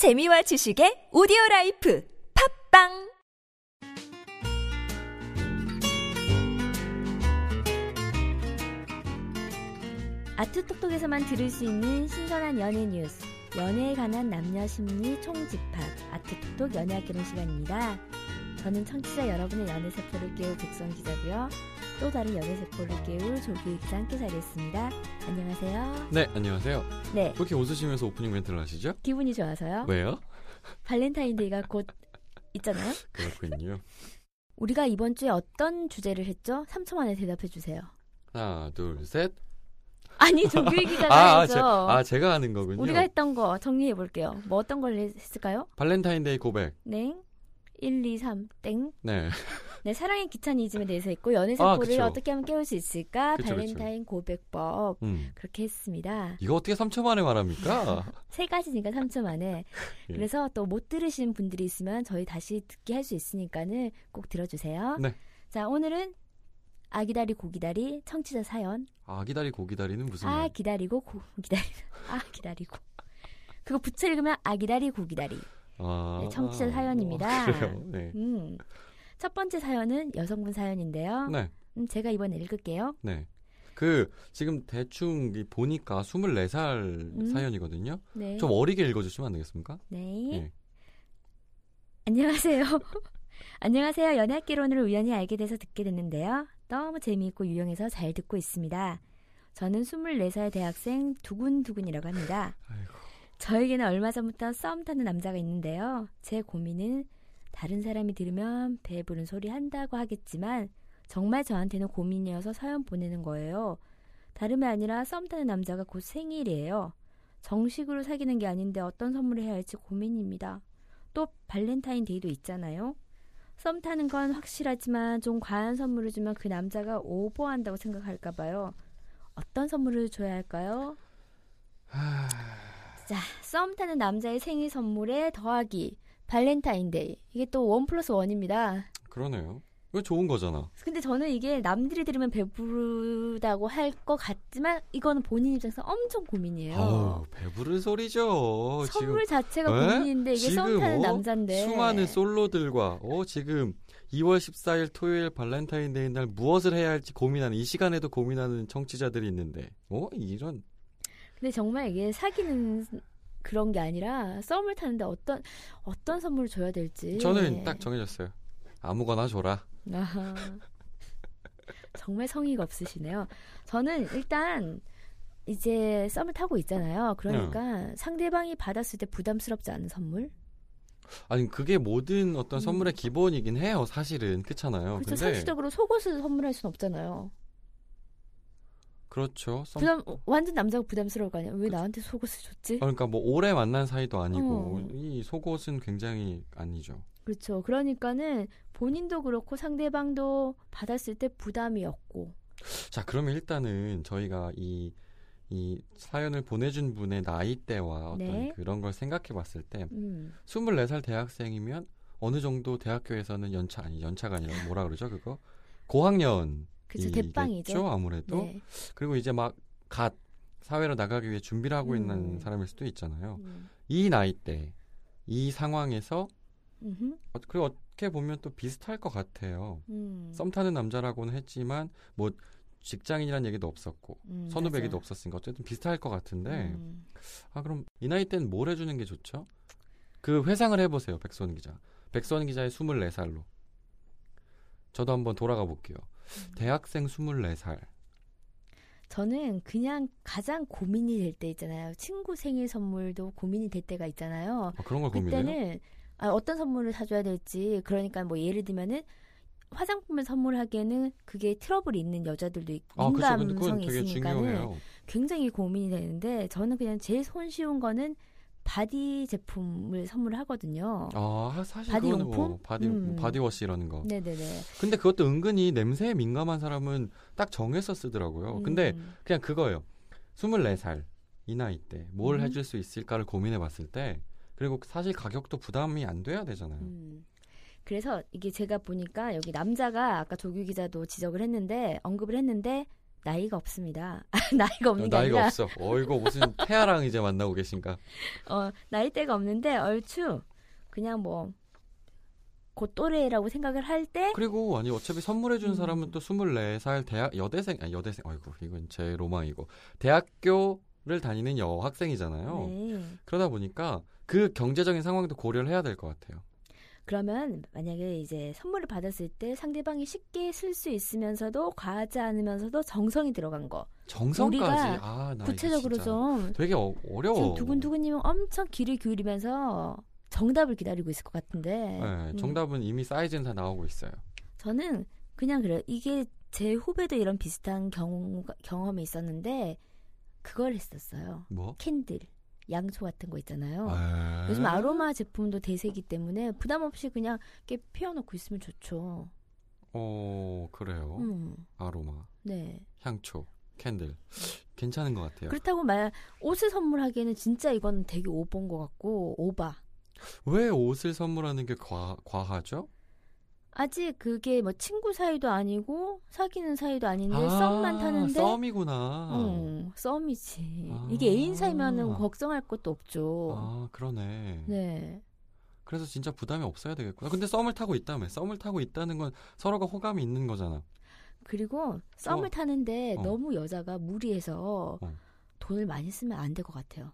재미와 지식의 오디오 라이프 팝빵 아트톡톡에서만 들을 수 있는 신선한 연예 뉴스, 연애에 관한 남녀 심리 총집합, 아트톡톡 연애학 개론 시간입니다. 저는 청취자 여러분의 연애 세포를 깨울 백선 기자고요. 또 다른 연애 세포를 깨울 조규 기자 함께 자리했습니다. 안녕하세요. 네, 안녕하세요. 네, 왜 이렇게 웃으시면서 오프닝 멘트를 하시죠? 기분이 좋아서요. 왜요? 발렌타인데이가 곧 있잖아요. 그렇군요. 우리가 이번 주에 어떤 주제를 했죠? 3초 만에 대답해 주세요. 하나, 둘, 셋. 아니 조규희 기자가 아, 아, 해죠. 제, 아, 제가 하는 거군요. 우리가 했던 거 정리해 볼게요. 뭐 어떤 걸 했을까요? 발렌타인데이 고백. 네. 1, 2, 3, 땡. 네. 네, 사랑의 귀차니즘에 대해서 했고, 연애 아, 세포를 그쵸. 어떻게 하면 깨울 수 있을까? 그쵸, 발렌타인 고백법. 음. 그렇게 했습니다. 이거 어떻게 3초 만에 말합니까? 세 가지니까 3초 만에. 예. 그래서 또 못 들으신 분들이 있으면 저희 다시 듣게 할수 있으니까는 꼭 들어주세요. 네. 자, 오늘은 아기다리 고기다리 청취자 사연. 아, 기다리 고 기다리는 무슨 아 말? 기다리고 고 기다리 아 기다리고 그거 붙여 읽으면 아기다리 고기다리 아, 네, 청취자 아, 사연입니다. 그래요. 네. 음. 첫 번째 사연은 여성분 사연인데요 네. 음, 제가 이번에 읽을게요 네. 그 지금 대충 이 보니까 24살 음. 사연이거든요. 네. 좀 어리게 읽어 주시면 안 되겠습니까? 네. 예. 안녕하세요 안녕하세요 연애학개론을 우연히 알게 돼서 듣게 됐는데요 너무 재미있고 유용해서 잘 듣고 있습니다 저는 24살 대학생 두근두근이라고 합니다 아이고. 저에게는 얼마 전부터 썸 타는 남자가 있는데요. 제 고민은 다른 사람이 들으면 배부른 소리 한다고 하겠지만 정말 저한테는 고민이어서 사연 보내는 거예요. 다름이 아니라 썸 타는 남자가 곧 생일이에요. 정식으로 사귀는 게 아닌데 어떤 선물을 해야 할지 고민입니다. 또 발렌타인 데이도 있잖아요. 썸 타는 건 확실하지만 좀 과한 선물을 주면 그 남자가 오버한다고 생각할까 봐요. 어떤 선물을 줘야 할까요? 자, 썸 타는 남자의 생일 선물에 더하기 발렌타인데이. 이게 또 원 플러스 원입니다. 그러네요. 이거 좋은 거잖아. 근데 저는 이게 남들이 들으면 배부르다고 할 것 같지만 이거는 본인 입장에서 엄청 고민이에요. 아우, 배부른 소리죠. 지금 선물 자체가 에? 고민인데 이게 썸 타는 어? 남자인데 수많은 솔로들과 어 지금 2월 14일 토요일 발렌타인데이 날 무엇을 해야 할지 고민하는 이 시간에도 고민하는 청취자들이 있는데 어 이런 근데 정말 이게 사귀는 그런 게 아니라 썸을 타는데 어떤 어떤 선물을 줘야 될지 저는 딱 정해졌어요. 아무거나 줘라. 아하. 정말 성의가 없으시네요. 저는 일단 이제 썸을 타고 있잖아요. 그러니까 네. 상대방이 받았을 때 부담스럽지 않은 선물. 아니 그게 모든 어떤 음. 선물의 기본이긴 해요. 사실은 그렇잖아요. 그렇죠. 근데 상식적으로 속옷을 선물할 수는 없잖아요. 그렇죠. 썸- 부담 완전 남자가 부담스러울 거 아니야. 왜 그쵸. 나한테 속옷을 줬지? 그러니까 뭐 오래 만난 사이도 아니고 어. 이 속옷은 굉장히 아니죠. 그렇죠. 그러니까는 본인도 그렇고 상대방도 받았을 때 부담이 없고. 자 그러면 일단은 저희가 이 이 사연을 보내준 분의 나이대와 어떤 네. 그런 걸 생각해 봤을 때 음. 24살 대학생이면 어느 정도 대학교에서는 연차 아니 연차가 아니라 뭐라 그러죠 그거 고학년 그쵸 대빵이죠. 아무래도 네. 그리고 이제 막 갓 사회로 나가기 위해 준비를 하고 음. 있는 사람일 수도 있잖아요 음. 이 나이 대이 상황에서 음흠. 어, 그리고 어떻게 보면 또 비슷할 것 같아요 음. 썸 타는 남자라고는 했지만 뭐 직장인이라는 얘기도 없었고 음, 선후배 맞아요. 얘기도 없었으니까 어쨌든 비슷할 것 같은데 음. 아 그럼 이 나이 때는 뭘 해주는 게 좋죠? 그 회상을 해보세요 백선 기자. 백선 기자의 24살로. 저도 한번 돌아가 볼게요. 음. 대학생 24살. 저는 그냥 가장 고민이 될 때 있잖아요. 친구 생일 선물도 고민이 될 때가 있잖아요. 아, 그런 걸 고민해요? 그때는 아, 어떤 선물을 사줘야 될지 그러니까 뭐 예를 들면은 화장품을 선물하기에는 그게 트러블이 있는 여자들도 있고 아, 민감성이 되게 있으니까는 중요해요. 굉장히 고민이 되는데 저는 그냥 제일 손쉬운 거는 바디 제품을 선물하거든요. 아, 사실 바디 그거는 용품? 뭐 바디 음. 바디워시 이러는 거. 네네네. 근데 그것도 은근히 냄새에 민감한 사람은 딱 정해서 쓰더라고요. 근데 음. 그냥 그거예요. 24살 이 나이 때뭘 음. 해줄 수 있을까를 고민해 봤을 때 그리고 사실 가격도 부담이 안 돼야 되잖아요. 음. 그래서 이게 제가 보니까 여기 남자가 아까 조규 기자도 지적을 했는데 언급을 했는데 나이가 없습니다. 나이가 없는 게 나이가 아니라 없어. 어 이거 무슨 태아랑 이제 만나고 계신가? 어, 나이대가 없는데 얼추 그냥 뭐 곧 또래라고 생각을 할 때 그리고 아니 어차피 선물해 준 음. 사람은 또 24살 대학 여대생 아 여대생 아이고 이건 제 로망이고 대학교를 다니는 여학생이잖아요. 네. 그러다 보니까 그 경제적인 상황도 고려를 해야 될 것 같아요. 그러면 만약에 이제 선물을 받았을 때 상대방이 쉽게 쓸 수 있으면서도 과하지 않으면서도 정성이 들어간 거 정성까지 우리가 아, 구체적으로 좀 되게 어. 지금 두근두근님은 엄청 귀를 기울이면서 정답을 기다리고 있을 것 같은데 네, 음, 정답은 이미 사이즈는 다 나오고 있어요. 저는 그냥 그래요. 이게 제 후배도 이런 비슷한 경험, 경험이 있었는데 그걸 했었어요. 뭐? 캔들, 양초 같은 거 있잖아요. 아. 요즘 아로마 제품도 대세기 때문에 부담 없이 그냥 이렇게 피워놓고 있으면 좋죠. 어 그래요. 음, 아로마, 네. 향초, 캔들 괜찮은 것 같아요. 그렇다고 말 옷을 선물하기에는 진짜 이건 되게 오버인 것 같고 오바. 왜 옷을 선물하는 게 과, 과하죠? 아직 그게 뭐 친구 사이도 아니고 사귀는 사이도 아닌데 아, 썸만 타는데 썸이구나. 어, 썸이지. 아. 이게 애인 사이면은 걱정할 것도 없죠. 아 그러네. 네. 그래서 진짜 부담이 없어야 되겠구나. 근데 썸을 타고 있다며. 썸을 타고 있다는 건 서로가 호감이 있는 거잖아. 그리고 썸을 타는데 어. 너무 여자가 무리해서 어. 돈을 많이 쓰면 안 될 것 같아요.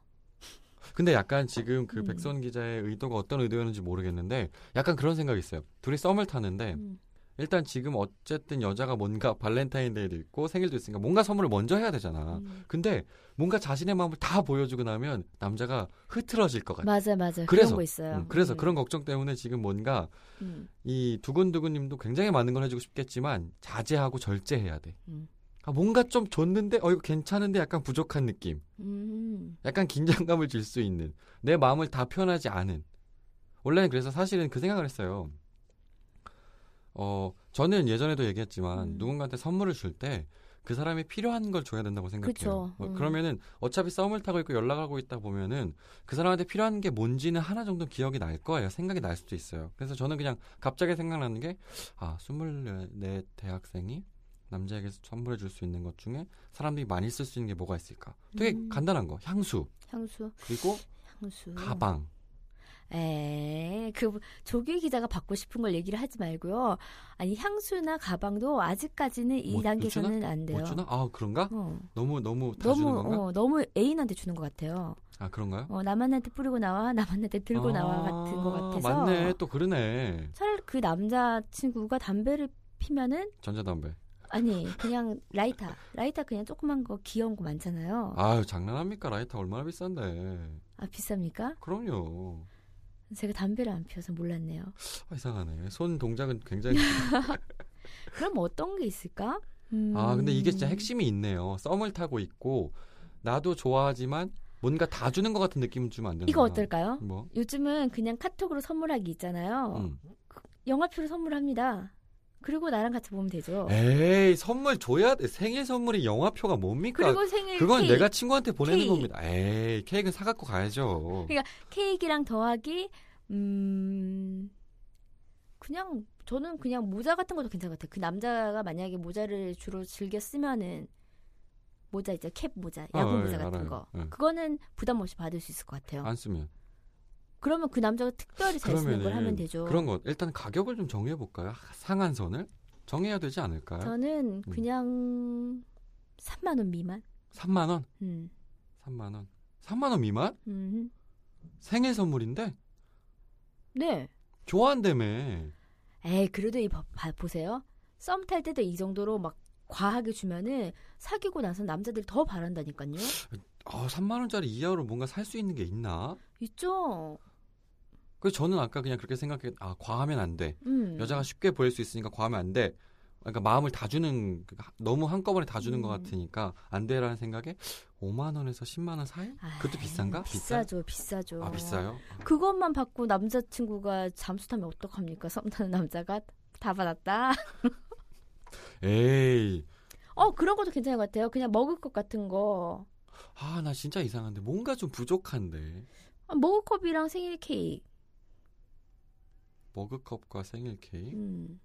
근데 약간 지금 그 음. 백선 기자의 의도가 어떤 의도였는지 모르겠는데 약간 그런 생각이 있어요. 둘이 썸을 타는데 음. 일단 지금 어쨌든 여자가 뭔가 발렌타인데이도 있고 생일도 있으니까 뭔가 선물을 먼저 해야 되잖아. 음. 근데 뭔가 자신의 마음을 다 보여주고 나면 남자가 흐트러질 것 같아. 맞아, 맞아. 그래서, 그런 거 있어요. 음, 그래서 음. 그런 걱정 때문에 지금 뭔가 음. 이 두근두근님도 굉장히 많은 걸 해주고 싶겠지만 자제하고 절제해야 돼. 음. 아, 뭔가 좀 줬는데 어 이거 괜찮은데 약간 부족한 느낌. 음. 약간 긴장감을 줄 수 있는 내 마음을 다 표현하지 않은. 원래는 그래서 사실은 그 생각을 했어요. 어 저는 예전에도 얘기했지만 음. 누군가한테 선물을 줄 때 그 사람이 필요한 걸 줘야 된다고 생각해요. 어, 음. 그러면은 어차피 썸을 타고 있고 연락하고 있다 보면은 그 사람한테 필요한 게 뭔지는 하나 정도 기억이 날 거예요. 생각이 날 수도 있어요. 그래서 저는 그냥 갑자기 생각나는 게 아, 24 대학생이 남자에게 선물해 줄 수 있는 것 중에 사람들이 많이 쓸 수 있는 게 뭐가 있을까? 되게 음. 간단한 거. 향수, 향수, 그리고 향수. 가방. 에, 그 조규 기자가 받고 싶은 걸 얘기를 하지 말고요. 아니 향수나 가방도 아직까지는 이 못- 단계에서는 안 돼요. 못 주나? 아, 그런가? 어. 너무 너무 다 주는 너무 건가? 어, 너무 애인한테 주는 것 같아요. 아, 그런가요? 어, 남한테 뿌리고 나와, 남한테 들고 아, 나와 같은 것 같아서. 맞네. 또 그러네. 차라리 그 남자 친구가 담배를 피면은 전자담배. 아니 그냥 라이터, 라이터 그냥 조그만 거 귀여운 거 많잖아요. 아유, 장난합니까? 라이터 얼마나 비싼데. 아 비쌉니까? 그럼요. 제가 담배를 안 피워서 몰랐네요. 아, 이상하네. 손 동작은 굉장히. 그럼 어떤 게 있을까? 음, 아, 근데 이게 진짜 핵심이 있네요. 썸을 타고 있고, 나도 좋아하지만, 뭔가 다 주는 것 같은 느낌을 주면 안 되는 이거 어떨까요? 뭐? 요즘은 그냥 카톡으로 선물하기 있잖아요. 음. 영화표를 선물합니다. 그리고 나랑 같이 보면 되죠. 에이, 선물 줘야 돼. 생일 선물이 영화표가 뭡니까? 그리고 생일 그건 케이크, 내가 친구한테 보내는 케이크. 겁니다. 에이, 케이크는 사갖고 가야죠. 그러니까 케이크랑 더하기 음 그냥 저는 그냥 모자 같은 것도 괜찮은 것 같아요. 그 남자가 만약에 모자를 주로 즐겨 쓰면은 모자 있죠 캡 모자, 야구 어, 모자 예, 같은 알아요. 거 예. 그거는 부담 없이 받을 수 있을 것 같아요. 안 쓰면. 그러면 그 남자가 특별히 잘 쓰는 걸 하면 되죠. 그런 거 일단 가격을 좀 정해 볼까요? 상한선을 정해야 되지 않을까요? 저는 음. 그냥 3만 원 미만. 3만 원, 음. 3만 원, 3만 원 미만? 음. 생일 선물인데 네. 좋아한다며. 에이 그래도 이 봐- 봐- 보세요. 썸 탈 때도 이 정도로 막 과하게 주면은 사귀고 나서 남자들이 더 바란다니까요. 아, 3만 원짜리 이하로 뭔가 살 수 있는 게 있나? 있죠. 그래서 저는 아까 그냥 그렇게 생각해. 아, 과하면 안 돼. 음. 여자가 쉽게 보일 수 있으니까 과하면 안 돼. 그러니까 마음을 다 주는 그 너무 한꺼번에 다 주는 것 음. 같으니까 안 돼라는 생각에 5만 원에서 10만 원 사이? 그것도 아이, 비싼가? 비싸죠, 비싸죠. 아 비싸요? 그것만 받고 남자친구가 잠수 타면 어떡합니까? 썸 타는 남자가 다 받았다. 에이, 어 그런 것도 괜찮은 것 같아요. 그냥 먹을 것 같은 거. 아 나 진짜 이상한데 뭔가 좀 부족한데 아, 머그컵이랑 생일 케이크. 머그컵과 생일 케이크. 음.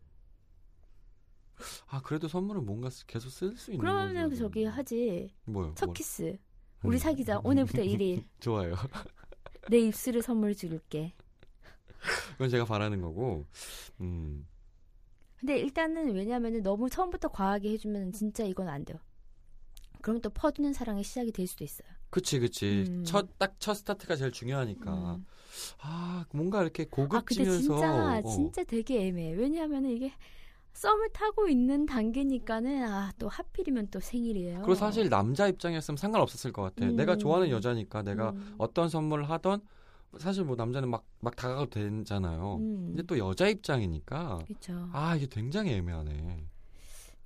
아 그래도 선물은 뭔가 쓰- 계속 쓸 수 있는 그러면 거죠. 저기 하지. 뭐요? 첫 뭐- 키스. 우리 음. 사귀자. 오늘부터 1일. 좋아요. 내 입술을 선물 줄게. 그건 제가 바라는 거고. 음. 근데 일단은 왜냐하면 너무 처음부터 과하게 해주면 진짜 이건 안 돼요. 그럼 또 퍼주는 사랑의 시작이 될 수도 있어요. 그치 그치. 음. 첫 딱 첫 스타트가 제일 중요하니까. 음. 아 뭔가 이렇게 아 근데 고급지면서. 진짜 어. 진짜 되게 애매해. 왜냐하면 이게 썸을 타고 있는 단계니까는 아 또 하필이면 또 생일이에요. 그리고 사실 남자 입장이었으면 상관없었을 것 같아. 음. 내가 좋아하는 여자니까 내가 음. 어떤 선물을 하던 사실 뭐 남자는 막 막 다가가도 되잖아요. 음. 근데 또 여자 입장이니까 그렇죠. 아 이게 굉장히 애매하네.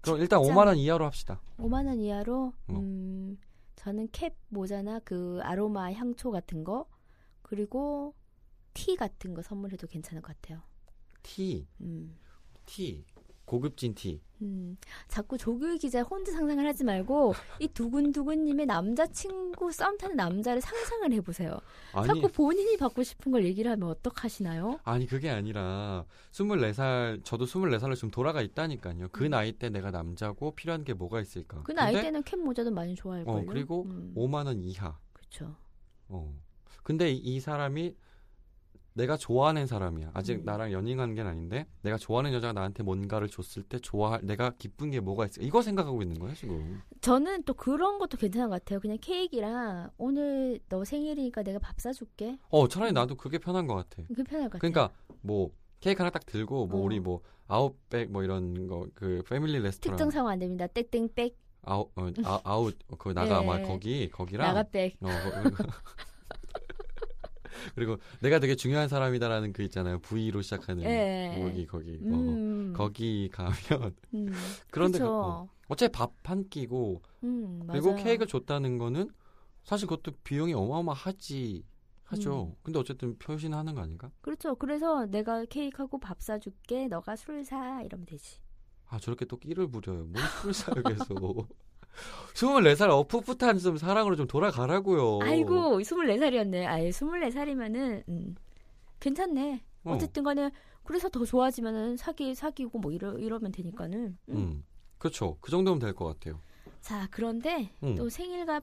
그럼 일단 진짜. 5만 원 이하로 합시다. 5만 원 이하로 어. 음 저는 캡 모자나 그 아로마 향초 같은 거 그리고 티 같은 거 선물해도 괜찮을 것 같아요. 티, 음. 티, 고급진 티. 음, 자꾸 조규 기자 혼자 상상을 하지 말고 이 두근두근님의 남자친구 썸 타는 남자를 상상을 해보세요. 아니 자꾸 본인이 받고 싶은 걸 얘기를 하면 어떡하시나요? 아니 그게 아니라 24살 저도 24살로 지금 돌아가 있다니까요. 그 음. 나이 때 내가 남자고 필요한 게 뭐가 있을까? 그 나이 근데 때는 캡 모자도 많이 좋아할걸요. 어, 그리고 음, 5만 원 이하. 그렇죠. 어. 근데 이, 이 사람이 내가 좋아하는 사람이야. 아직 음. 나랑 연인 관계는 아닌데 내가 좋아하는 여자가 나한테 뭔가를 줬을 때 좋아할 내가 기쁜 게 뭐가 있을까? 이거 생각하고 있는 거야 지금. 저는 또 그런 것도 괜찮은 것 같아요. 그냥 케이크랑 오늘 너 생일이니까 내가 밥 사줄게. 어 차라리 나도 그게 편한 것 같아. 그게 편할 것 같아요. 그러니까 뭐 케이크 하나 딱 들고 뭐 어. 우리 뭐 아웃백 뭐 이런 거 그 패밀리 레스토랑 특정 상황 안 됩니다. 땡땡백 아웃 어, 아, 아웃 어, 그 나가 네. 막 거기 거기랑 나가백. 어, 거- 그리고 내가 되게 중요한 사람이다라는 그 있잖아요 V로 시작하는 예. 거기 거기 어, 음. 거기 가면 음. 그런데. 가- 어. 어차피 밥 한 끼고 음, 그리고. 케이크 줬다는 거는 사실 그것도 비용이 어마어마하지 하죠. 음. 근데 어쨌든 표시는 하는 거 아닌가? 그렇죠. 그래서 내가 케이크하고 밥 사줄게. 너가 술 사. 이러면 되지. 아 저렇게 또 끼를 부려요. 뭘 술을 사요 계속. 24살 어 풋풋한 좀 사랑으로 좀 돌아가라고요. 아이고, 24살이었네. 아예 24살이면은, 음, 괜찮네. 어. 어쨌든 간에, 그래서 더 좋아지면은 사기, 사귀고 뭐 이러, 이러면 되니까는. 음. 음. 그렇죠. 그 정도면 될 것 같아요. 자, 그런데 음. 또 생일과,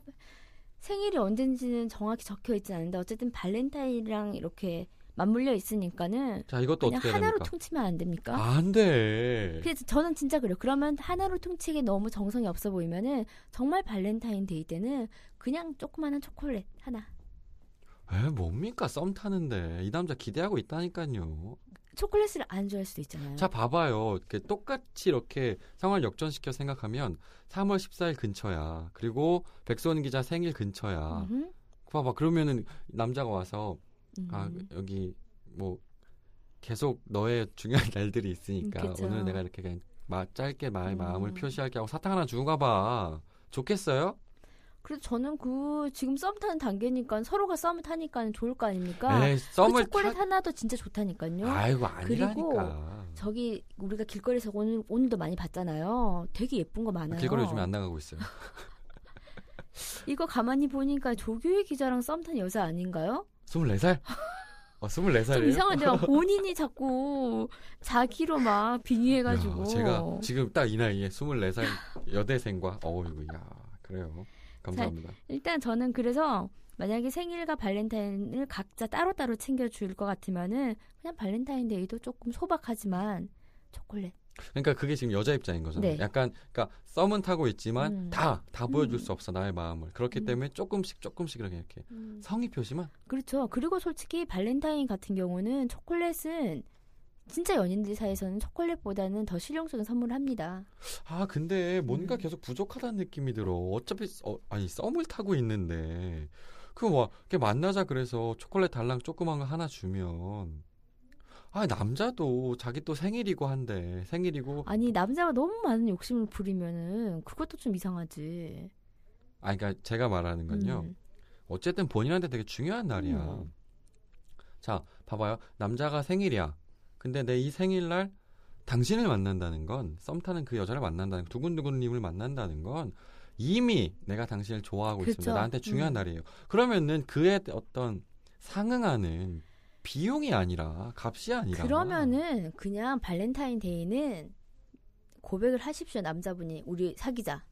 생일이 언젠지는 정확히 적혀 있지 않은데, 어쨌든 발렌타인이랑 이렇게 맞물려 있으니까는, 자 이것도 그냥 어떻게 하나로 됩니까? 퉁치면 안 됩니까? 안 돼. 그래서 저는 진짜 그래요. 그러면 하나로 퉁치기 너무 정성이 없어 보이면은 정말 발렌타인데이 때는 그냥 조그마한 초콜릿 하나. 에 뭡니까 썸 타는데 이 남자 기대하고 있다니까요. 초콜릿을 안 좋아할 수도 있잖아요. 자 봐봐요. 이렇게 똑같이 이렇게 상황을 역전시켜 생각하면 3월 14일 근처야. 그리고 백소원 기자 생일 근처야. 음흠. 봐봐 그러면은 남자가 와서 음. 아 여기 뭐 계속 너의 중요한 날들이 있으니까 음, 그쵸. 오늘 내가 이렇게 그냥 마, 짧게 나의 음. 마음을 표시할게 하고 사탕 하나 주고 가봐. 좋겠어요? 그래서 저는 그 지금 썸 타는 단계니까 서로가 썸을 타니까 좋을 거 아닙니까? 에이 그 썸을 초콜릿 타. 하나도 진짜 좋다니까요. 아이고 그리고 아니라니까. 저기 우리가 길거리에서 오늘 오늘도 많이 봤잖아요. 되게 예쁜 거 많아요. 길거리 요즘에 안 나가고 있어요. 이거 가만히 보니까 조규희 기자랑 썸 탄 여자 아닌가요? 24살? 어, 24살이에요? 좀 이상한데 막 본인이 자꾸 자기로 막 빙의해가지고 제가 지금 딱 이 나이에 24살 여대생과 어이구 야 그래요. 감사합니다. 일단 저는 그래서 만약에 생일과 발렌타인을 각자 따로따로 챙겨줄 것 같으면은 그냥 발렌타인데이도 조금 소박하지만 초콜릿 그러니까 그게 지금 여자 입장인 거잖아요. 네. 약간 그러니까 썸은 타고 있지만 음. 다 다 보여줄 음. 수 없어 나의 마음을. 그렇기 음. 때문에 조금씩 조금씩 이렇게 이렇게 성의 표시만. 그렇죠 그리고 솔직히 발렌타인 같은 경우는 초콜릿은 진짜 연인들 사이에서는 초콜릿보다는 더 실용적인 선물을 합니다 아 근데 뭔가 음. 계속 부족하다는 느낌이 들어. 어차피 어, 아니 썸을 타고 있는데 그뭐 이렇게 만나자 그래서 초콜릿 달랑 조그만 거 하나 주면 아 남자도 자기 또 생일이고 한데 생일이고 아니 남자가 너무 많은 욕심을 부리면은 그것도 좀 이상하지 아 그러니까 제가 말하는 건요. 음. 어쨌든 본인한테 되게 중요한 날이야. 음. 자, 봐봐요. 남자가 생일이야. 근데 내 이 생일날 당신을 만난다는 건, 썸 타는 그 여자를 만난다는, 두근두근님을 만난다는 건 이미 내가 당신을 좋아하고 그쵸. 있습니다. 나한테 중요한 음. 날이에요. 그러면은 그에 어떤 상응하는 비용이 아니라, 값이 아니라. 그러면은 그냥 발렌타인데이는 고백을 하십시오 남자분이 우리 사귀자.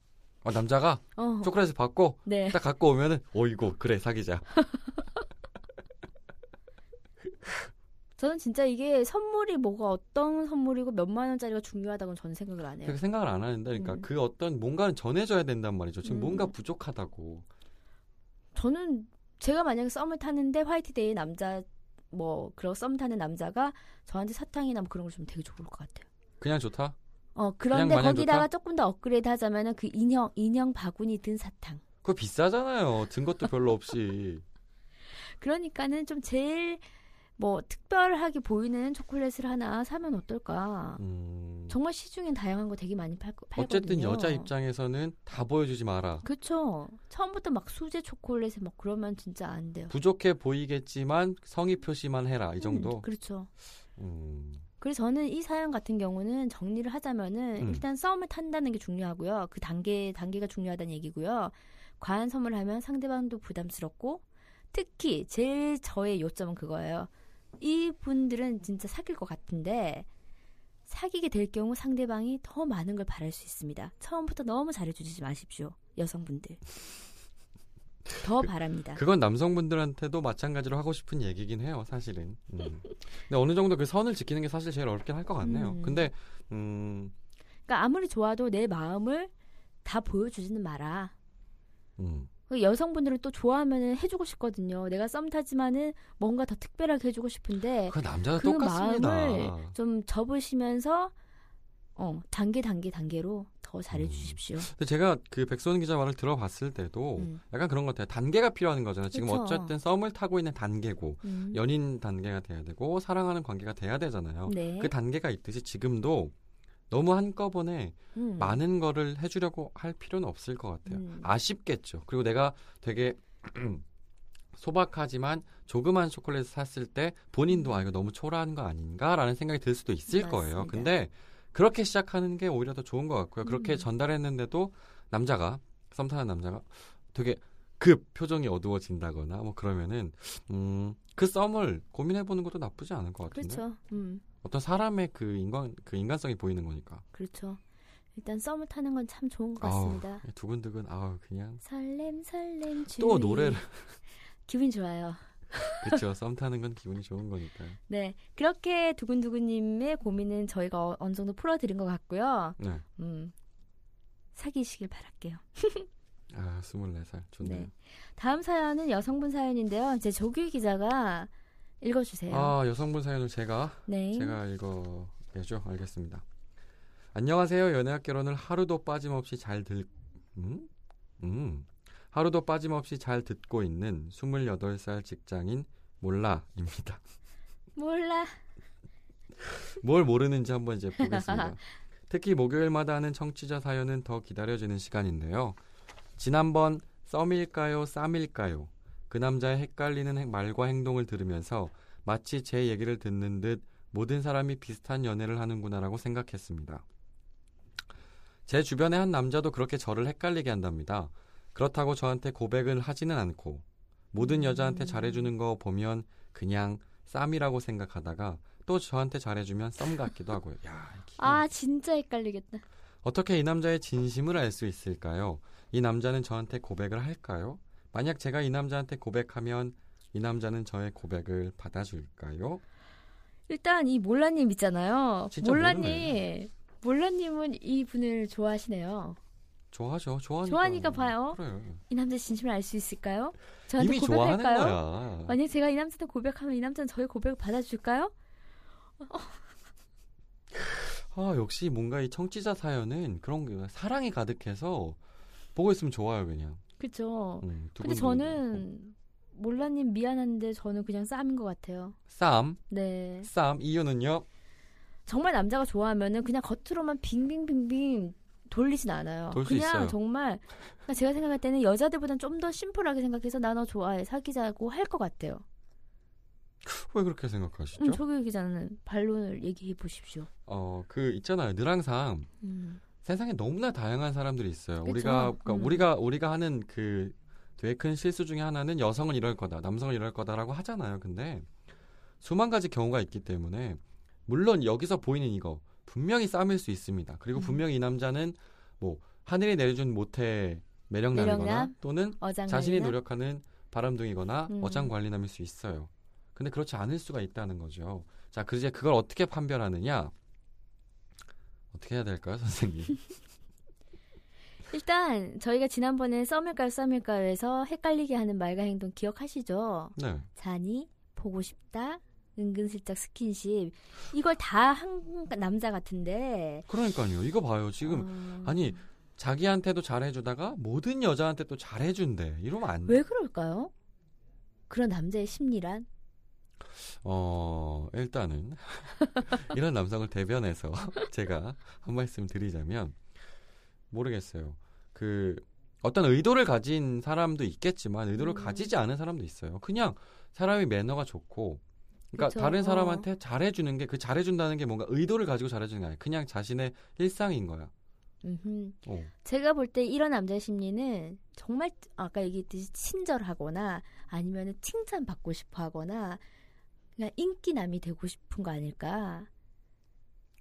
어, 남자가 어, 초콜릿을 받고 네. 딱 갖고 오면은 어이구 그래 사귀자. 저는 진짜 이게 선물이 뭐가 어떤 선물이고 몇만 원짜리가 중요하다고는 저는 생각을 안 해요. 그렇게 생각을 안 하는데 그러니까 음. 그 어떤 뭔가는 전해줘야 된단 말이죠. 지금 음. 뭔가 부족하다고. 저는 제가 만약에 썸을 타는데 화이트데이 남자 뭐 그런 썸 타는 남자가 저한테 사탕이나 뭐 그런 걸 주면 되게 좋을 것 같아요. 그냥 좋다. 어 그런데 거기다가 좋다? 조금 더 업그레이드 하자면은 그 인형 인형 바구니 든 사탕. 그거 비싸잖아요. 든 것도 별로 없이. 그러니까는 좀 제일 뭐 특별하게 보이는 초콜릿을 하나 사면 어떨까? 음. 정말 시중엔 다양한 거 되게 많이 팔, 팔거든요. 어쨌든 여자 입장에서는 다 보여주지 마라. 그쵸. 처음부터 막 수제 초콜릿에 막 그러면 진짜 안 돼요. 부족해 보이겠지만 성의 표시만 해라 이 정도. 음, 그렇죠. 음. 그래서 저는 이 사연 같은 경우는 정리를 하자면은 음. 일단 썸을 탄다는 게 중요하고요. 그 단계 단계가 중요하다는 얘기고요. 과한 선물하면 상대방도 부담스럽고 특히 제일 저의 요점은 그거예요. 이 분들은 진짜 사귈 것 같은데 사귀게 될 경우 상대방이 더 많은 걸 바랄 수 있습니다. 처음부터 너무 잘해주지 마십시오, 여성분들. 더 바랍니다. 그건 남성분들한테도 마찬가지로 하고 싶은 얘기긴 해요, 사실은. 음. 근데 어느 정도 그 선을 지키는 게 사실 제일 어렵긴 할 것 같네요. 음. 근데 음, 그러니까 아무리 좋아도 내 마음을 다 보여주지는 마라. 음. 그 여성분들은 또 좋아하면 해주고 싶거든요. 내가 썸 타지만은 뭔가 더 특별하게 해주고 싶은데 그 남자도 그 똑같습니다. 마음을 좀 접으시면서 어 단계 단계 단계로 더 잘해 주십시오. 근데 제가 그 백소은 기자 말을 들어봤을 때도 음. 약간 그런 것 같아요. 단계가 필요한 거잖아요. 지금 그쵸. 어쨌든 썸을 타고 있는 단계고 음. 연인 단계가 돼야 되고 사랑하는 관계가 돼야 되잖아요. 네. 그 단계가 있듯이 지금도 너무 한꺼번에 음. 많은 거를 해주려고 할 필요는 없을 것 같아요. 음. 아쉽겠죠. 그리고 내가 되게 소박하지만 조그만 초콜릿 샀을 때 본인도 아 이거 너무 초라한 거 아닌가라는 생각이 들 수도 있을 거예요. 맞습니다. 근데 그렇게 시작하는 게 오히려 더 좋은 것 같고요. 그렇게 음. 전달했는데도 남자가 썸 타는 남자가 되게 급 표정이 어두워진다거나 뭐 그러면은 음, 그 썸을 고민해 보는 것도 나쁘지 않을 것 같은데. 그렇죠. 음 어떤 사람의 그 인간 그 인간성이 보이는 거니까. 그렇죠. 일단 썸을 타는 건 참 좋은 것 아우, 같습니다. 두근두근 아우 그냥 설렘 설렘 주또 노래를 기분 좋아요. 그렇죠. 썸 타는 건 기분이 좋은 거니까. 네 그렇게 두근두근님의 고민은 저희가 어- 어느 정도 풀어드린 것 같고요. 네. 음 사귀시길 바랄게요. 아, 24살. 좋네요. 네. 다음 사연은 여성분 사연인데요. 이제 조규 기자가 읽어주세요. 아, 여성분 사연을 제가 네. 제가 읽어야죠. 알겠습니다. 안녕하세요. 연애학 결혼을 하루도 빠짐없이 잘 들, 음? 음. 하루도 빠짐없이 잘 듣고 있는 28살 직장인 몰라입니다. 몰라. 뭘 모르는지 한번 이제 보겠습니다. 특히 목요일마다 하는 청취자 사연은 더 기다려지는 시간인데요. 지난번 썸일까요, 쌈일까요? 그 남자의 헷갈리는 행- 말과 행동을 들으면서 마치 제 얘기를 듣는 듯 모든 사람이 비슷한 연애를 하는구나라고 생각했습니다. 제 주변의 한 남자도 그렇게 저를 헷갈리게 한답니다. 그렇다고 저한테 고백을 하지는 않고 모든 여자한테 음. 잘해주는 거 보면 그냥 쌈이라고 생각하다가 또 저한테 잘해주면 썸 같기도 하고요. 야, 아 진짜 헷갈리겠다. 어떻게 이 남자의 진심을 알 수 있을까요? 이 남자는 저한테 고백을 할까요? 만약 제가 이 남자한테 고백하면 이 남자는 저의 고백을 받아줄까요? 일단 이 몰라님 있잖아요. 몰라님, 모르네. 몰라님은 이 분을 좋아하시네요. 좋아하죠. 좋아하니까. 좋아하니까 봐요. 그래. 이 남자 진심을 알 수 있을까요? 저한테 고백할까요? 만약 제가 이 남자한테 고백하면 이 남자는 저의 고백을 받아줄까요? 아, 역시 뭔가 이 청취자 사연은 그런 게 사랑이 가득해서 보고 있으면 좋아요, 그냥. 그쵸. 음, 근데. 저는 몰라님 미안한데 저는 그냥 쌈인 것 같아요. 쌈, 네. 쌈 이유는요? 정말 남자가 좋아하면은 그냥 겉으로만 빙빙빙빙 돌리진 않아요. 돌수 그냥 있어요. 정말 그러니까 제가 생각할 때는 여자들보단 좀더 심플하게 생각해서 나 너 좋아해 사귀자고 할 것 같아요. 왜 그렇게 생각하시죠? 음, 조규 기자는 반론을 얘기해 보십시오. 어, 그 있잖아요. 늘 항상 음, 세상에 너무나 다양한 사람들이 있어요. 그쵸. 우리가 그러니까 음. 우리가 우리가 하는 그 되게 큰 실수 중에 하나는 여성은 이럴 거다, 남성은 이럴 거다라고 하잖아요. 근데 수만 가지 경우가 있기 때문에 물론 여기서 보이는 이거 분명히 쌈일 수 있습니다. 그리고 음. 분명히 이 남자는 뭐 하늘이 내려준 모태 매력남이거나 매력남? 또는 어장 자신이? 노력하는 바람둥이거나 음. 어장 관리남일 수 있어요. 근데 그렇지 않을 수가 있다는 거죠. 자, 그 이제 그걸 어떻게 판별하느냐? 어떻게 해야 될까요, 선생님? 일단 저희가 지난번에 썸일까요 썸일까요에서 헷갈리게 하는 말과 행동 기억하시죠? 네. 자니 보고 싶다 은근슬쩍 스킨십 이걸 다 한 남자 같은데 그러니까요. 이거 봐요. 지금 어, 아니 자기한테도 잘해주다가 모든 여자한테 또 잘해준대. 이러면 안 돼. 왜 그럴까요? 그런 남자의 심리란 어, 일단은 이런 남성을 대변해서 제가 한 말씀 드리자면 모르겠어요. 그 어떤 의도를 가진 사람도 있겠지만 의도를 음. 가지지 않은 사람도 있어요. 그냥 사람이 매너가 좋고 그러니까 그쵸. 다른 사람한테 잘해 주는 게 그 잘해 준다는 게 뭔가 의도를 가지고 잘해 주는 게 아니라 그냥 자신의 일상인 거야. 어. 제가 볼 때 이런 남자의 심리는 정말 아까 얘기했듯이 친절하거나 아니면 칭찬받고 싶어 하거나 그냥 인기남이 되고 싶은 거 아닐까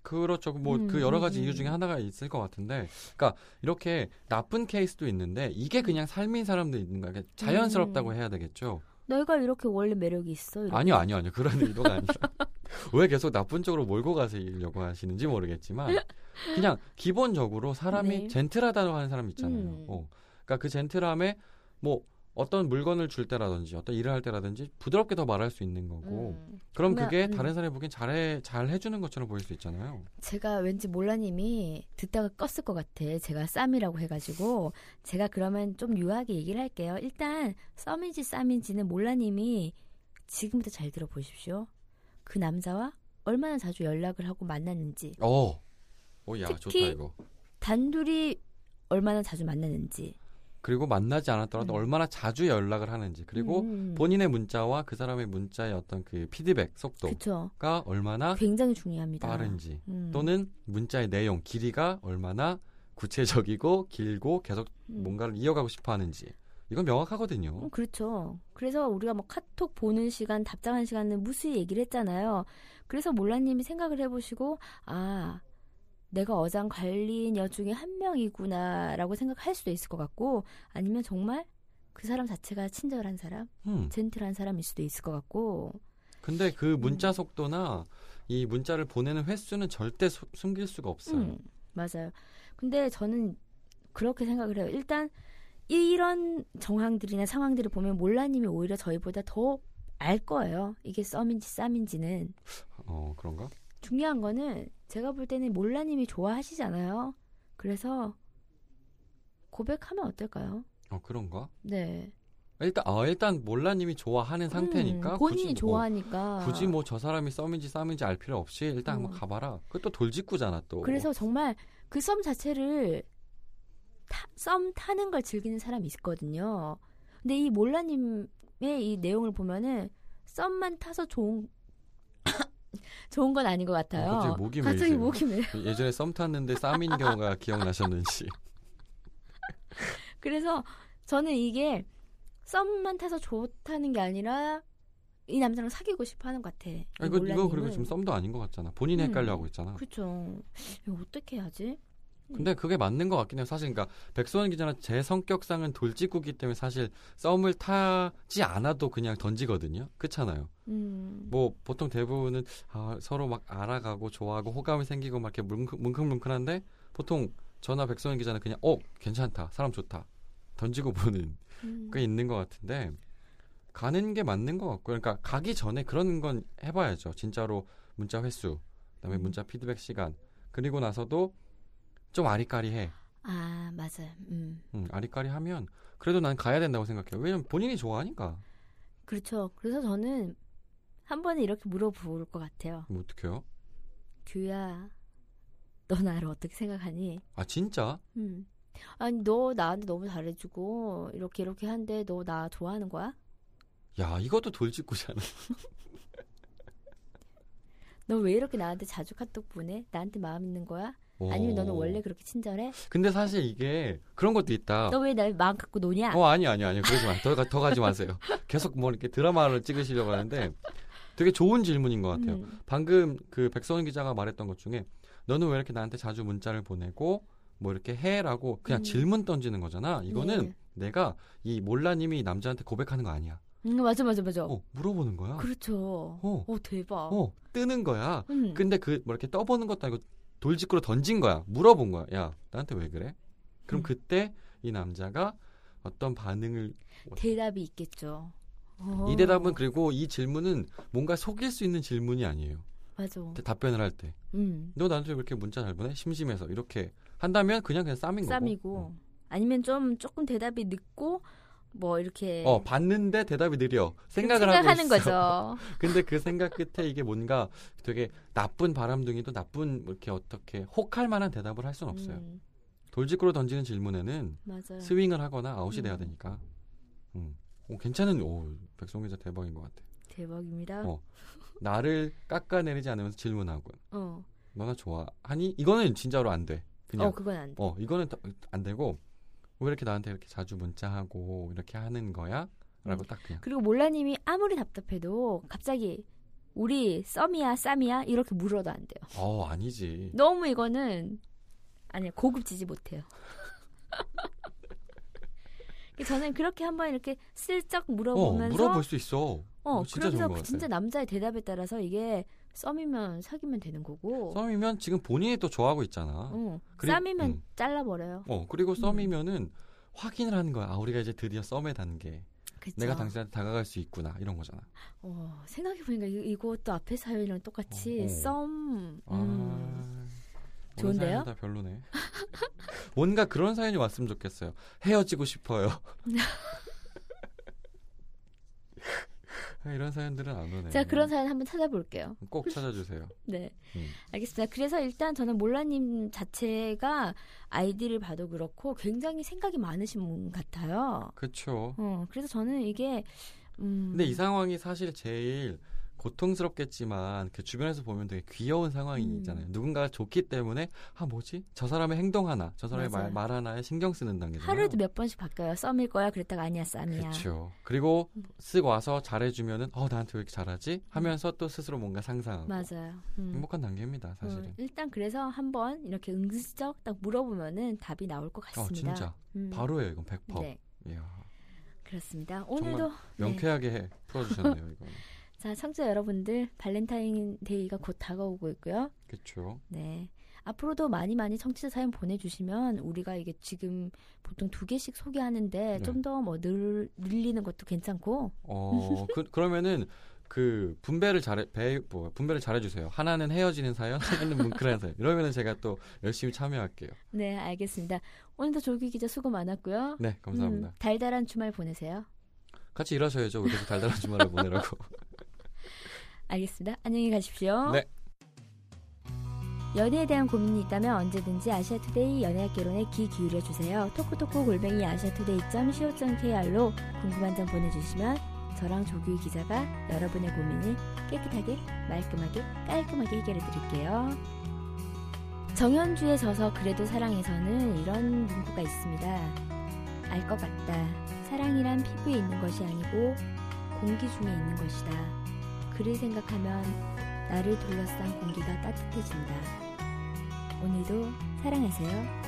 그렇죠. 뭐 음, 그 여러 가지 음, 이유 음. 중에 하나가 있을 것 같은데, 그러니까 이렇게 나쁜 케이스도 있는데 이게 그냥 삶인 사람도 있는 거야. 그러니까 자연스럽다고 음. 해야 되겠죠. 너희가 이렇게 원래 매력이 있어 이렇게. 아니요, 아니요, 아니요. 그런 의도가 아니라 왜 계속 나쁜 쪽으로 몰고 가시려고 하시는지 모르겠지만 그냥 기본적으로 사람이 네. 젠틀하다고 하는 사람 있잖아요. 음. 어. 그러니까 그 젠틀함에 뭐 어떤 물건을 줄 때라든지 어떤 일을 할 때라든지 부드럽게 더 말할 수 있는 거고 음. 그럼 그러면, 그게 음. 다른 사람이 보기엔 잘해 잘 해주는 것처럼 보일 수 있잖아요. 제가 왠지 몰라님이 듣다가 껐을 것 같아. 제가 쌈이라고 해가지고 제가 그러면 좀 유하게 얘기를 할게요. 일단 썸인지 쌈인지는 몰라님이 지금부터 잘 들어보십시오. 그 남자와 얼마나 자주 연락을 하고 만났는지, 어, 오야 좋다 특히 이거. 단둘이 얼마나 자주 만났는지. 그리고 만나지 않았더라도 음. 얼마나 자주 연락을 하는지 그리고 음, 본인의 문자와 그 사람의 문자의 어떤 그 피드백 속도가 그쵸. 얼마나 굉장히 중요합니다. 빠른지 음, 또는 문자의 내용 길이가 얼마나 구체적이고 길고 계속 음. 뭔가를 이어가고 싶어 하는지 이건 명확하거든요. 어, 그렇죠. 그래서 우리가 뭐 카톡 보는 시간, 답장하는 시간은 무수히 얘기를 했잖아요. 그래서 몰라님이 생각을 해보시고, 아, 내가 어장 관리녀 중에 한 명이구나라고 생각할 수도 있을 것 같고, 아니면 정말 그 사람 자체가 친절한 사람, 음. 젠틀한 사람일 수도 있을 것 같고, 근데 그 음. 문자 속도나 이 문자를 보내는 횟수는 절대 수- 숨길 수가 없어요. 음, 맞아요. 근데 저는 그렇게 생각을 해요. 일단 이런 정황들이나 상황들을 보면 몰라님이 오히려 저희보다 더 알 거예요. 이게 썸인지 쌈인지는. 어 그런가? 중요한 거는 제가 볼 때는 몰라님이 좋아하시잖아요. 그래서 고백하면 어떨까요? 어 그런가? 네. 일단 어 일단 몰라님이 좋아하는 상태니까 음, 본인이 굳이 뭐- 좋아하니까. 굳이 뭐 저 사람이 썸인지 쌈인지 알 필요 없이 일단 한번 어. 가봐라. 그것도 돌직구잖아 또. 그래서 정말 그 썸 자체를 타- 썸 타는 걸 즐기는 사람이 있거든요. 근데 이 몰라님의 이 내용을 보면은 썸만 타서 좋은 좋은 건 아닌 것 같아요. 어, 목이 갑자기 메이세요. 목이 메. 예전에 썸 탔는데 쌈인 경우가 기억나셨는지. 그래서 저는 이게 썸만 타서 좋다는 게 아니라 이 남자랑 사귀고 싶어 하는 것 같아. 이 아, 이거, 이거 그리고. 지금 썸도 아닌 것 같잖아. 본인이 음. 헷갈려 하고 있잖아. 그렇죠. 이거 어떻게 해야지? 근데 그게 맞는 것 같긴 해요. 사실 그러니까 백소원 기자는 제 성격상은 돌직구기 때문에 사실 썸을 타지 않아도 그냥 던지거든요. 그렇잖아요. 음. 뭐 보통 대부분은 아, 서로 막 알아가고 좋아하고 호감이 생기고 막 이렇게 뭉클, 뭉클뭉클한데 보통 저나 백소원 기자는 그냥 어 괜찮다 사람 좋다 던지고 보는 음. 꽤 있는 것 같은데 가는 게 맞는 것 같고 그러니까 가기 전에 그런 건 해봐야죠. 진짜로 문자 횟수, 그다음에 음. 문자 피드백 시간 그리고 나서도 좀 아리까리해. 아 맞아요. 음. 음, 아리까리하면 그래도 난 가야 된다고 생각해요. 왜냐면 본인이 좋아하니까. 그렇죠. 그래서 저는 한 번에 이렇게 물어볼 것 같아요. 뭐 어떡해요? 규야, 너 나를 어떻게 생각하니? 아 진짜? 음. 아니 너 나한테 너무 잘해주고 이렇게 이렇게 한데 너 나 좋아하는 거야? 야 이것도 돌직구잖아. 너 왜 이렇게 나한테 자주 카톡 보내? 나한테 마음 있는 거야? 아니면 너는 오. 원래 그렇게 친절해? 근데 사실 이게 그런 것도 있다. 너 왜 날 마음 갖고 노냐? 어 아니 아니 아니 그러지 마. 더, 가- 더 가지 마세요. 계속 뭐 이렇게 드라마를 찍으시려고 하는데 되게 좋은 질문인 것 같아요. 음. 방금 그 백서원 기자가 말했던 것 중에 너는 왜 이렇게 나한테 자주 문자를 보내고 뭐 이렇게 해라고 그냥 음. 질문 던지는 거잖아. 이거는 네. 내가 이 몰라님이 남자한테 고백하는 거 아니야. 음, 맞아, 맞아, 맞아. 어 물어보는 거야. 그렇죠. 어. 오, 대박. 어 뜨는 거야. 음. 근데 그 뭐 이렇게 떠보는 것도 아니고 돌직구로 던진 거야. 물어본 거야. 야 나한테 왜 그래? 그럼 음. 그때 이 남자가 어떤 반응을 대답이 있겠죠. 어. 이 대답은 그리고 이 질문은 뭔가 속일 수 있는 질문이 아니에요. 맞아. 답변을 할 때. 음. 너 나한테 왜 이렇게 문자 잘 보내? 심심해서 이렇게 한다면 그냥 그냥 쌈인 거고. 쌈이고 아니면 좀 조금 대답이 늦고 뭐 이렇게 어 봤는데 대답이 느려 생각을 하고 생각하는 있어. 거죠. 근데 그 생각 끝에 이게 뭔가 되게 나쁜 바람둥이도 나쁜 뭐 이렇게 어떻게 혹할 만한 대답을 할 수는 없어요. 음, 돌직구로 던지는 질문에는 맞아요. 스윙을 하거나 아웃이 음. 돼야 되니까. 음. 오, 괜찮은 오 백송 기자 대박인 것 같아. 대박입니다. 어. 나를 깎아내리지 않으면서 질문하고 어, 너나 좋아하니? 이거는 진짜로 안 돼. 그냥 어 그건 안 돼. 어 이거는 더- 안 되고 왜 이렇게 나한테 이렇게 자주 문자하고 이렇게 하는 거야? 라고 음. 딱 그냥 그리고 몰라님이 아무리 답답해도 갑자기 우리 썸이야 쌈이야 이렇게 물어도 안 돼요. 어 아니지 너무 이거는 아니 고급지지 못해요. 저는 그렇게 한번 이렇게 슬쩍 어 물어보면서 물어볼 수 있어 어, 어, 진짜 같아. 진짜 남자의 대답에 따라서 이게 썸이면 사귀면 되는 거고, 썸이면 지금 본인이 또 좋아하고 있잖아 어, 그리- 쌈이면 음. 잘라버려요. 어 그리고 썸이면은 확인을 하는 거야 아 우리가 이제 드디어 썸의 단계 그쵸? 내가 당신한테 다가갈 수 있구나 이런 거잖아 어, 생각해 보니까 이- 이것도 앞에 사연이랑 똑같이 어, 어. 썸, 음, 아 오늘 좋은데요? 다 별로네 뭔가 그런 사연이 왔으면 좋겠어요 헤어지고 싶어요 아, 이런 사연들은 안 오네 제가 그런 사연 한번 찾아볼게요. 꼭 찾아주세요 네. 음. 알겠습니다. 그래서 일단 저는 몰라님 자체가 아이디를 봐도 그렇고 굉장히 생각이 많으신 분 같아요. 그쵸 어, 그래서 저는 이게, 음. 근데 이 상황이 사실 제일 고통스럽겠지만 그 주변에서 보면 되게 귀여운 상황이잖아요. 음. 누군가가 좋기 때문에 아 뭐지 저 사람의 행동 하나, 저 사람의 말, 맞아요. 말 하나에 신경 쓰는 단계잖아요. 하루에도 몇 번씩 바뀌어요. 썸일 거야. 그랬다가 아니야, 쌈이야. 그렇죠. 그리고 음. 쓱 와서 잘해주면은 어 나한테 왜 이렇게 잘하지? 하면서 또 스스로 뭔가 상상하고 맞아요. 음. 행복한 단계입니다, 사실은. 어, 일단 그래서 한번 이렇게 응시적 딱 물어보면은 답이 나올 것어 같습니다. 진짜 음. 바로예요, 이건 100%. 네, 이야 그렇습니다. 오늘도 네. 명쾌하게 풀어주셨네요, 이거. 자 청취자 여러분들 발렌타인데이가 곧 다가오고 있고요. 그렇죠. 네. 앞으로도 많이 많이 청취자 사연 보내주시면 우리가 이게 지금 보통 두 개씩 소개하는데 네. 좀더 뭐 늘리는 것도 괜찮고 어, 그, 그러면은 그 분배를 잘해 배, 뭐 분배를 잘해주세요. 하나는 헤어지는 사연, 하나는 뭉클한 사연. 이러면은 제가 또 열심히 참여할게요. 네 알겠습니다. 오늘도 조기 기자 수고 많았고요. 네, 감사합니다. 음, 달달한 주말 보내세요. 같이 일하셔야죠. 왜 계속 달달한 주말을 보내라고. 알겠습니다. 안녕히 가십시오. 네. 연애에 대한 고민이 있다면 언제든지 아시아투데이 연애학 개론에 귀 기울여 주세요. 토크토크 골뱅이 아시아투데이.co.kr로 궁금한 점 보내주시면 저랑 조규 기자가 여러분의 고민을 깨끗하게 말끔하게 깔끔하게 해결해 드릴게요. 정현주의 저서 그래도 사랑에서는 이런 문구가 있습니다. 알 것 같다. 사랑이란 피부에 있는 것이 아니고 공기 중에 있는 것이다. 그를 생각하면 나를 둘러싼 공기가 따뜻해진다. 오늘도 사랑하세요.